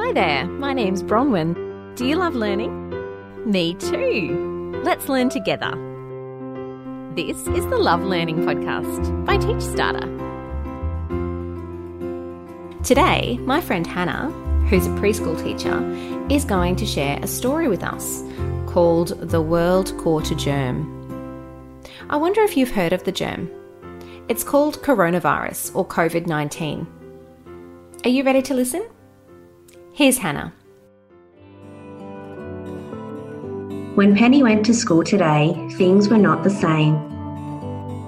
Hi there, my name's Bronwyn. Do you love learning? Me too. Let's learn together. This is the Love Learning Podcast by TeachStarter. Today, my friend Hannah, who's a preschool teacher, is going to share a story with us called The World a Germ. I wonder if you've heard of the germ. It's called coronavirus or COVID 19. Are you ready to listen? Here's Hannah. When Penny went to school today, things were not the same.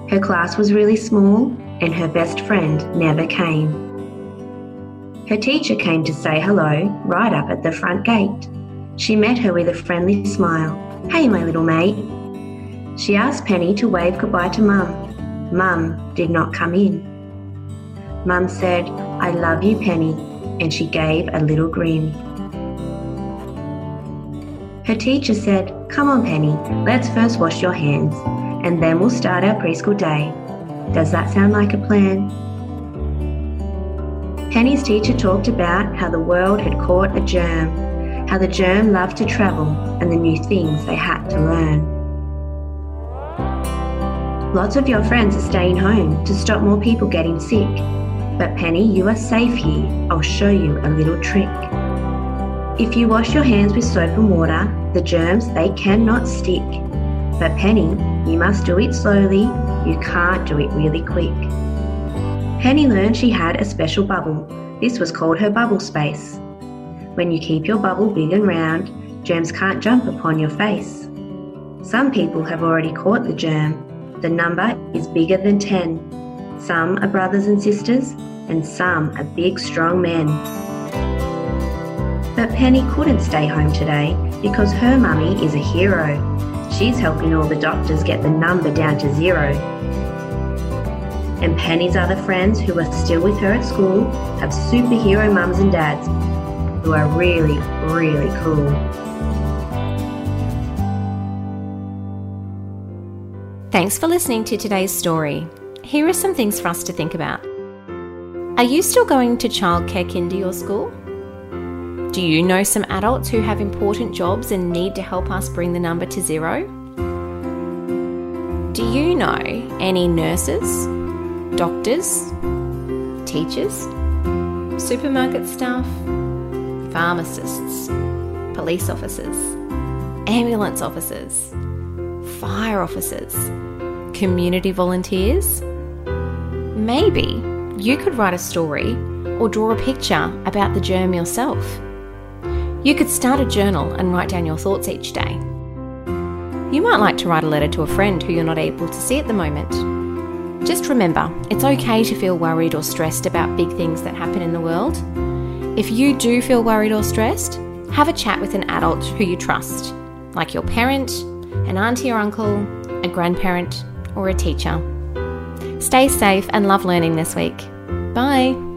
Her class was really small and her best friend never came. Her teacher came to say hello right up at the front gate. She met her with a friendly smile. Hey, my little mate. She asked Penny to wave goodbye to Mum. Mum did not come in. Mum said, I love you, Penny, and she gave a little grin. Her teacher said, Come on, Penny, let's first wash your hands, and then we'll start our preschool day. Does that sound like a plan? Penny's teacher talked about how the world had caught a germ, how the germ loved to travel, and the new things they had to learn. Lots of your friends are staying home to stop more people getting sick. But Penny, you are safe here. I'll show you a little trick. If you wash your hands with soap and water, the germs they cannot stick. But Penny, you must do it slowly. You can't do it really quick. Penny learned she had a special bubble. This was called her bubble space. When you keep your bubble big and round, germs can't jump upon your face. Some people have already caught the germ. The number is bigger than 10. Some are brothers and sisters, and some are big, strong men. But Penny couldn't stay home today because her mummy is a hero. She's helping all the doctors get the number down to zero. And Penny's other friends who are still with her at school have superhero mums and dads who are really, really cool. Thanks for listening to today's story. Here are some things for us to think about. Are you still going to childcare, kindy, or school? Do you know some adults who have important jobs and need to help us bring the number to zero? Do you know any nurses, doctors, teachers, supermarket staff, pharmacists, police officers, ambulance officers, fire officers, community volunteers? Maybe you could write a story or draw a picture about the germ yourself. You could start a journal and write down your thoughts each day. You might like to write a letter to a friend who you're not able to see at the moment. Just remember, it's okay to feel worried or stressed about big things that happen in the world. If you do feel worried or stressed, have a chat with an adult who you trust, like your parent, an auntie or uncle, a grandparent, or a teacher. Stay safe and love learning this week. Bye.